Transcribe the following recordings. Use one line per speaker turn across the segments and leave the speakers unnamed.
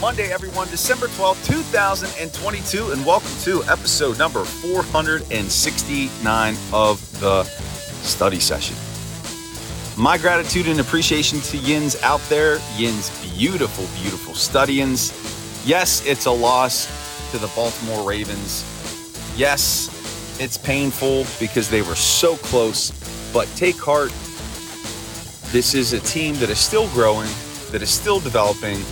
Monday, everyone, December 12th, 2022, and welcome to episode number 469 of the study session. My gratitude and appreciation to Yins out there, Yins beautiful, beautiful studyings. Yes, it's a loss to the Baltimore Ravens. Yes, it's painful because they were so close, but take heart. This is a team that is still growing, that is still developing.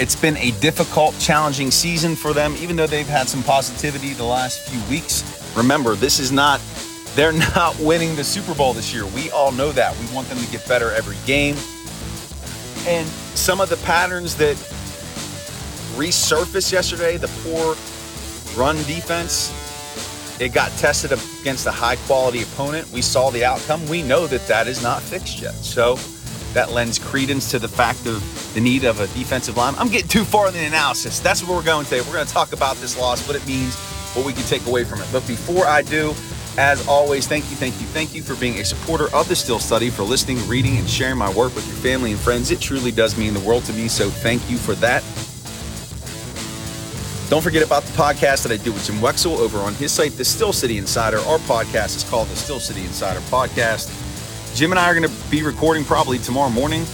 It's been a difficult, challenging season for them, even though they've had some positivity the last few weeks. Remember, this is not, they're not winning the Super Bowl this year. We all know that. We want them to get better every game. And some of the patterns that resurfaced yesterday, the poor run defense, it got tested against a high quality opponent. We saw the outcome. We know that that is not fixed yet. So that lends credence to the fact of the need of a defensive line. I'm getting too far in the analysis. That's where we're going today. We're going to talk about this loss, what it means, what we can take away from it. But before I do, as always, thank you, thank you, thank you for being a supporter of the Still Study, for listening, reading, and sharing my work with your family and friends. It truly does mean the world to me, so thank you for that. Don't forget about the podcast that I do with Jim Wexell over on his site, The Steel City Insider. Our podcast is called The Steel City Insider Podcast. Jim and I are going to be recording probably tomorrow morning.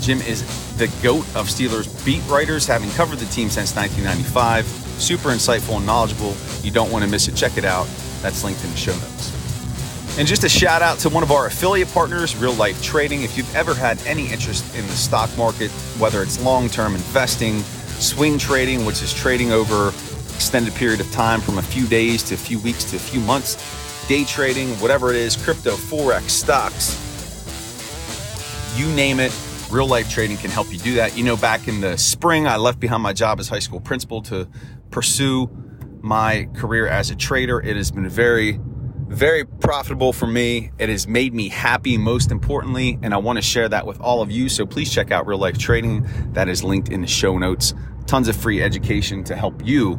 Jim is the GOAT of Steelers beat writers, having covered the team since 1995. Super insightful and knowledgeable. You don't want to miss it. Check it out. That's linked in the show notes. And just a shout out to one of our affiliate partners, Real Life Trading. If you've ever had any interest in the stock market, whether it's long term investing, swing trading, which is trading over extended period of time from a few days to a few weeks to a few months, day trading, whatever it is, crypto, forex, stocks, you name it, real life trading can help you do that. You know, back in the spring, I left behind my job as high school principal to pursue my career as a trader. It has been very, very profitable for me. It has made me happy, most importantly, and I want to share that with all of you. So please check out Real Life Trading. That is linked in the show notes. Tons of free education to help you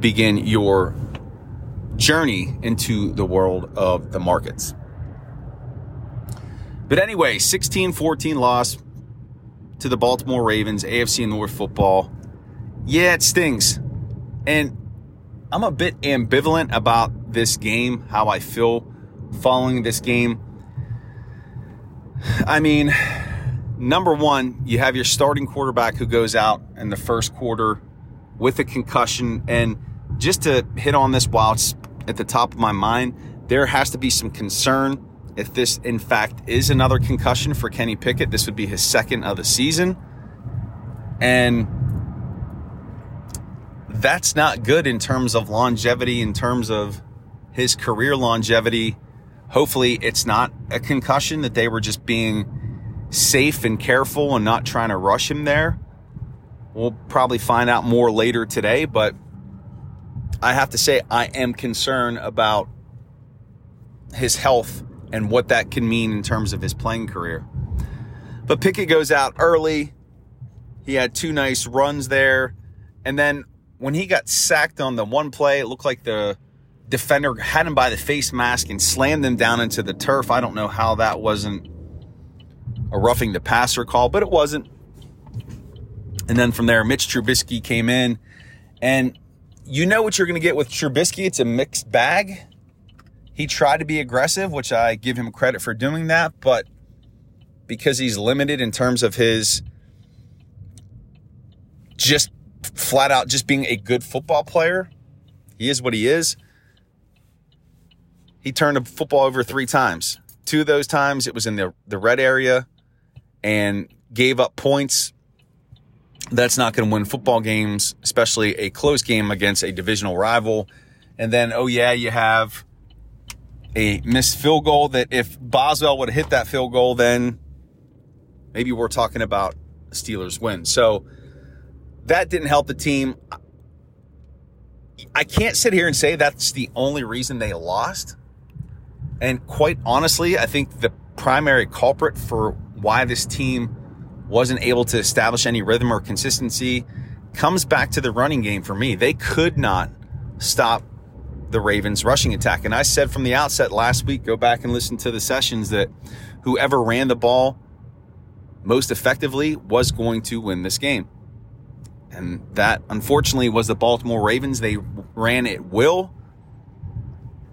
begin your journey into the world of the markets. But anyway, 16 14 loss to the Baltimore Ravens, AFC North football. Yeah, it stings. And I'm a bit ambivalent about this game, how I feel following this game. I mean, number one, you have your starting quarterback who goes out in the first quarter with a concussion. And just to hit on this while it's at the top of my mind, there has to be some concern if this, in fact, is another concussion for Kenny Pickett. This would be his second of the season. And that's not good in terms of longevity, in terms of his career longevity. Hopefully, it's not a concussion, that they were just being safe and careful and not trying to rush him there. We'll probably find out more later today, but I have to say, I am concerned about his health and what that can mean in terms of his playing career. But Pickett goes out early. He had two nice runs there. And then when he got sacked on the one play, it looked like the defender had him by the face mask and slammed him down into the turf. I don't know how that wasn't a roughing the passer call, but it wasn't. And then from there, Mitch Trubisky came in. And you know what you're going to get with Trubisky. It's a mixed bag. He tried to be aggressive, which I give him credit for doing that, but because he's limited in terms of his just flat out just being a good football player, he is what he is. He turned a football over three times. Two of those times it was in the, the red area and gave up points. That's not going to win football games, especially a close game against a divisional rival. And then, oh, yeah, you have a missed field goal that if Boswell would have hit that field goal, then maybe we're talking about Steelers win. So that didn't help the team. I can't sit here and say that's the only reason they lost. And quite honestly, I think the primary culprit for why this team wasn't able to establish any rhythm or consistency comes back to the running game for me. They could not stop the Ravens rushing attack. And I said from the outset last week, go back and listen to the sessions that whoever ran the ball most effectively was going to win this game. And that, unfortunately, was the Baltimore Ravens. They ran at will.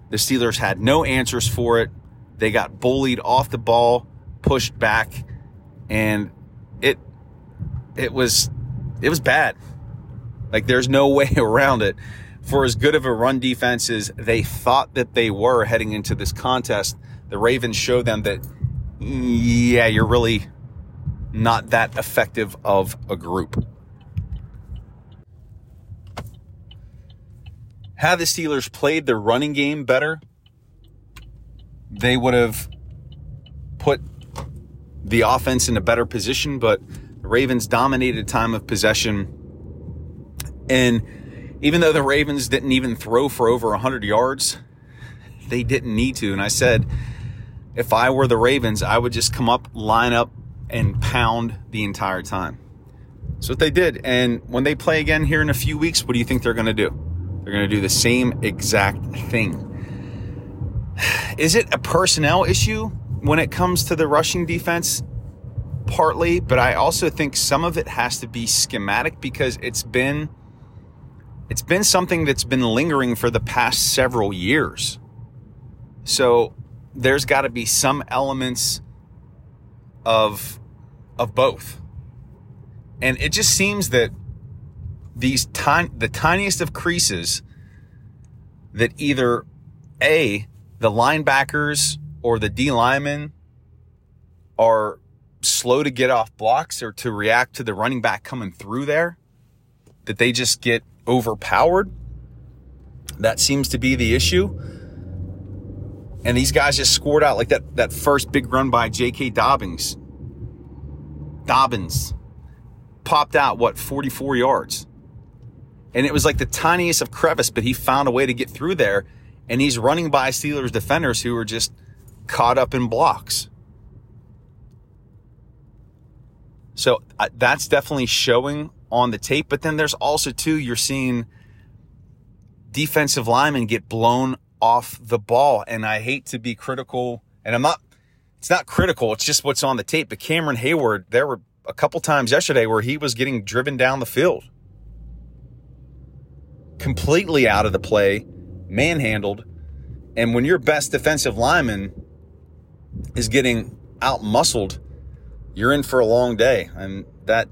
The Steelers had no answers for it. They got bullied off the ball, pushed back, and it was it was bad. Like there's no way around it. For as good of a run defense as they thought that they were heading into this contest, the Ravens showed them that yeah, you're really not that effective of a group. Had the Steelers played their running game better, they would have put the offense in a better position, but Ravens dominated time of possession. And even though the Ravens didn't even throw for over 100 yards, they didn't need to. And I said, if I were the Ravens, I would just come up, line up, and pound the entire time. So what they did. And when they play again here in a few weeks, what do you think they're going to do? They're going to do the same exact thing. Is it a personnel issue when it comes to the rushing defense? Partly, but I also think some of it has to be schematic because it's been it's been something that's been lingering for the past several years. So there's got to be some elements of of both. And it just seems that these tiny the tiniest of creases that either a the linebackers or the D linemen are slow to get off blocks or to react to the running back coming through there, that they just get overpowered. That seems to be the issue. And these guys just scored out like that, that first big run by J.K. Dobbins. Dobbins popped out, what, 44 yards? And it was like the tiniest of crevice, but he found a way to get through there. And he's running by Steelers defenders who are just caught up in blocks. So uh, that's definitely showing on the tape. But then there's also, too, you're seeing defensive linemen get blown off the ball. And I hate to be critical, and I'm not, it's not critical, it's just what's on the tape. But Cameron Heyward, there were a couple times yesterday where he was getting driven down the field. Completely out of the play, manhandled. And when your best defensive lineman is getting out muscled, you're in for a long day. And that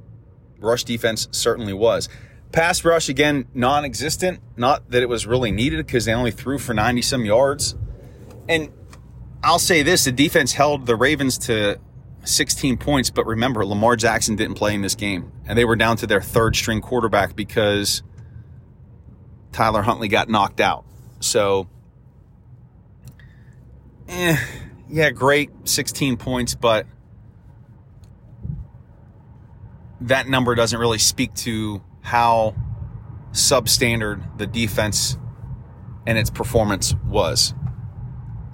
rush defense certainly was. Pass rush, again, non existent. Not that it was really needed because they only threw for 90 some yards. And I'll say this the defense held the Ravens to 16 points, but remember, Lamar Jackson didn't play in this game. And they were down to their third string quarterback because Tyler Huntley got knocked out. So, eh, yeah, great, 16 points, but that number doesn't really speak to how substandard the defense and its performance was.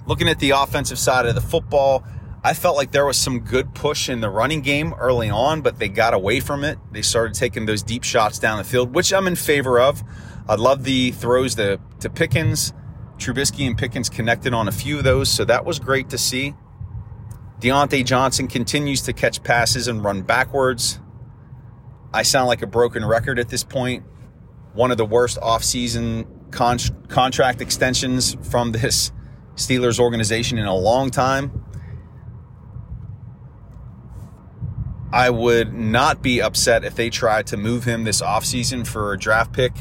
Looking at the offensive side of the football, I felt like there was some good push in the running game early on, but they got away from it. They started taking those deep shots down the field, which I'm in favor of. I love the throws to, to Pickens. Trubisky and Pickens connected on a few of those, so that was great to see. Diontae Johnson continues to catch passes and run backwards. I sound like a broken record at this point. One of the worst offseason con- contract extensions from this Steelers organization in a long time. I would not be upset if they tried to move him this offseason for a draft pick.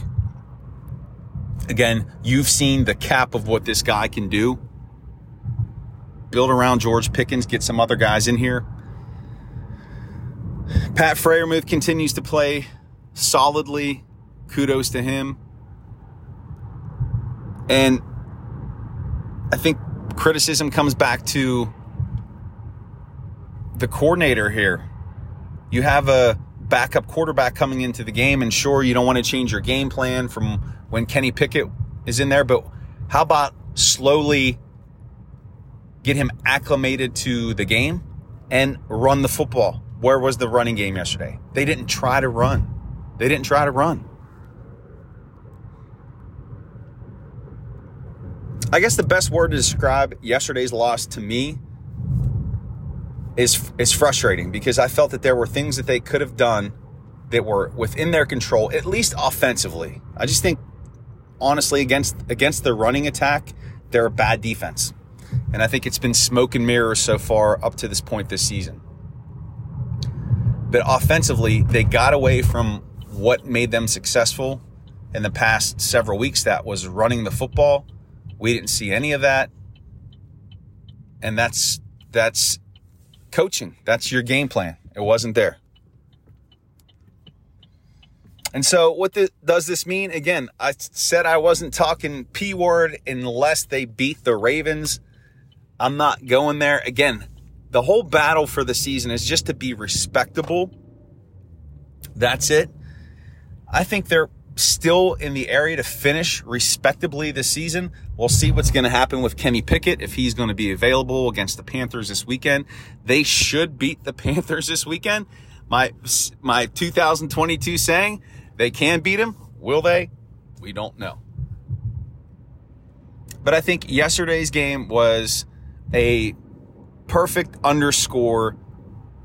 Again, you've seen the cap of what this guy can do. Build around George Pickens, get some other guys in here. Pat Freiermuth continues to play solidly. Kudos to him. And I think criticism comes back to the coordinator here. You have a backup quarterback coming into the game, and sure, you don't want to change your game plan from when Kenny Pickett is in there, but how about slowly get him acclimated to the game and run the football? Where was the running game yesterday? They didn't try to run. They didn't try to run. I guess the best word to describe yesterday's loss to me is is frustrating because I felt that there were things that they could have done that were within their control, at least offensively. I just think honestly against against the running attack, they're a bad defense. And I think it's been smoke and mirrors so far up to this point this season. But offensively, they got away from what made them successful in the past several weeks that was running the football. We didn't see any of that. And that's that's coaching. That's your game plan. It wasn't there. And so, what does this mean? Again, I said I wasn't talking P word unless they beat the Ravens. I'm not going there. Again, the whole battle for the season is just to be respectable. That's it. I think they're still in the area to finish respectably this season. We'll see what's going to happen with Kenny Pickett if he's going to be available against the Panthers this weekend. They should beat the Panthers this weekend. My my 2022 saying they can beat him. Will they? We don't know. But I think yesterday's game was a perfect underscore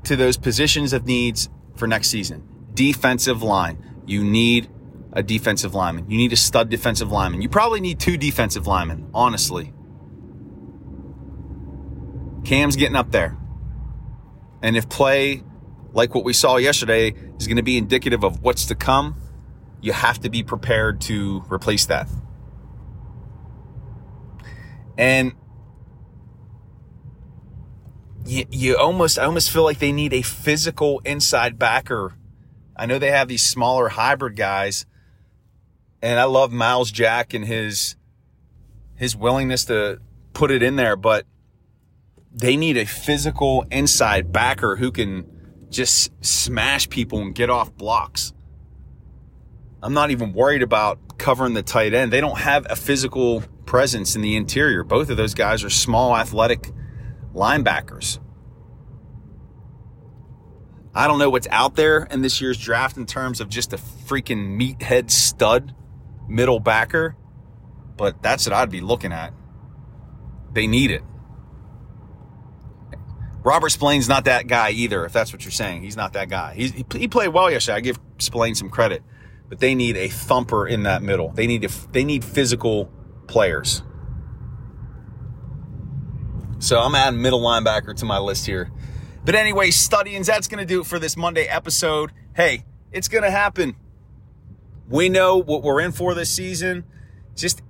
to those positions of needs for next season. Defensive line. You need a defensive lineman. You need a stud defensive lineman. You probably need two defensive linemen, honestly. Cam's getting up there. And if play like what we saw yesterday is going to be indicative of what's to come, you have to be prepared to replace that. And you, you almost, I almost feel like they need a physical inside backer. I know they have these smaller hybrid guys, and I love Myles Jack and his his willingness to put it in there, but they need a physical inside backer who can just smash people and get off blocks. I'm not even worried about covering the tight end. They don't have a physical presence in the interior. Both of those guys are small, athletic linebackers. I don't know what's out there in this year's draft in terms of just a freaking meathead stud middle backer, but that's what I'd be looking at. They need it. Robert Spillane's not that guy either, if that's what you're saying. He's not that guy. He's, he, played well yesterday. I give Spillane some credit but they need a thumper in that middle. They need to, they need physical players. So I'm adding middle linebacker to my list here. But anyway, studying, that's going to do it for this Monday episode. Hey, it's going to happen. We know what we're in for this season. Just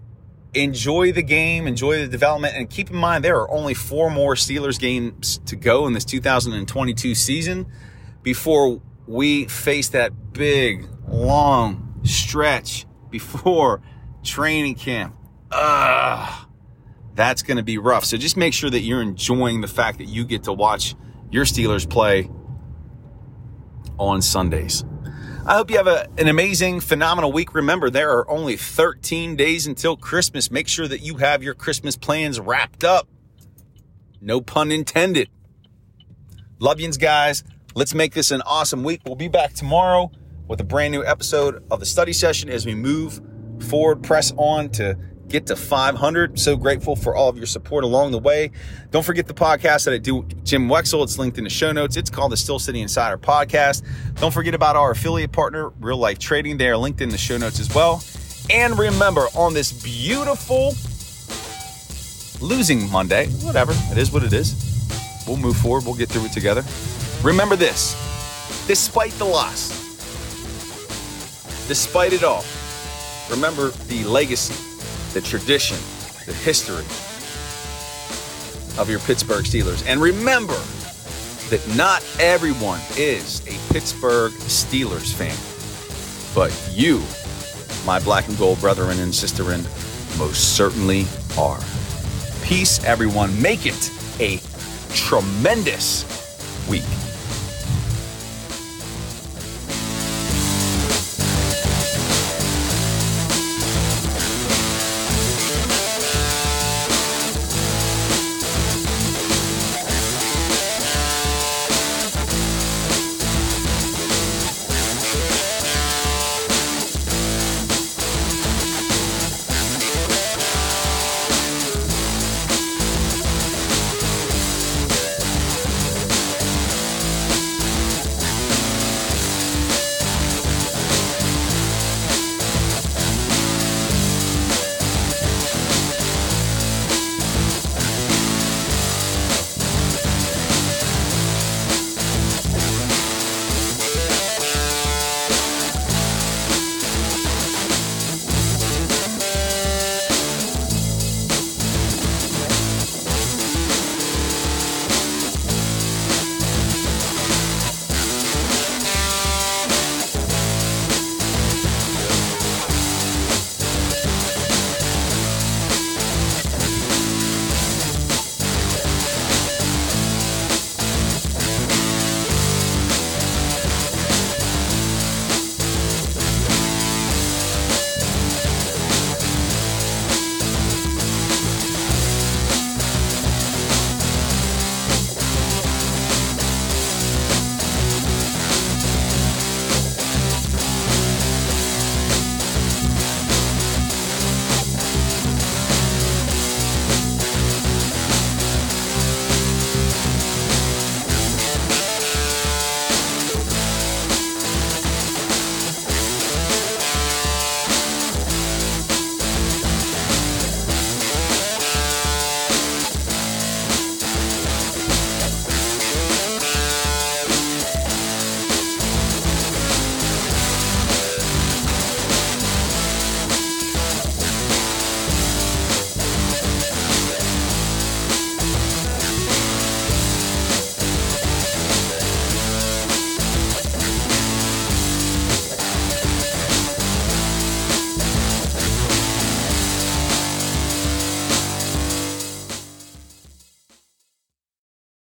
enjoy the game, enjoy the development, and keep in mind there are only four more Steelers games to go in this 2022 season before we face that big long stretch before training camp. Ugh, that's going to be rough. So just make sure that you're enjoying the fact that you get to watch your Steelers play on Sundays. I hope you have a, an amazing, phenomenal week. Remember, there are only 13 days until Christmas. Make sure that you have your Christmas plans wrapped up. No pun intended. Love yous, guys. Let's make this an awesome week. We'll be back tomorrow with a brand new episode of the study session as we move forward, press on to get to 500. So grateful for all of your support along the way. Don't forget the podcast that I do Jim Wexell. It's linked in the show notes. It's called the Steel City Insider Podcast. Don't forget about our affiliate partner, Real Life Trading. They are linked in the show notes as well. And remember, on this beautiful losing Monday, whatever, it is what it is. We'll move forward. We'll get through it together. Remember this despite the loss, Despite it all, remember the legacy, the tradition, the history of your Pittsburgh Steelers. And remember that not everyone is a Pittsburgh Steelers fan, but you, my black and gold brethren and sisterin, most certainly are. Peace, everyone. Make it a tremendous week.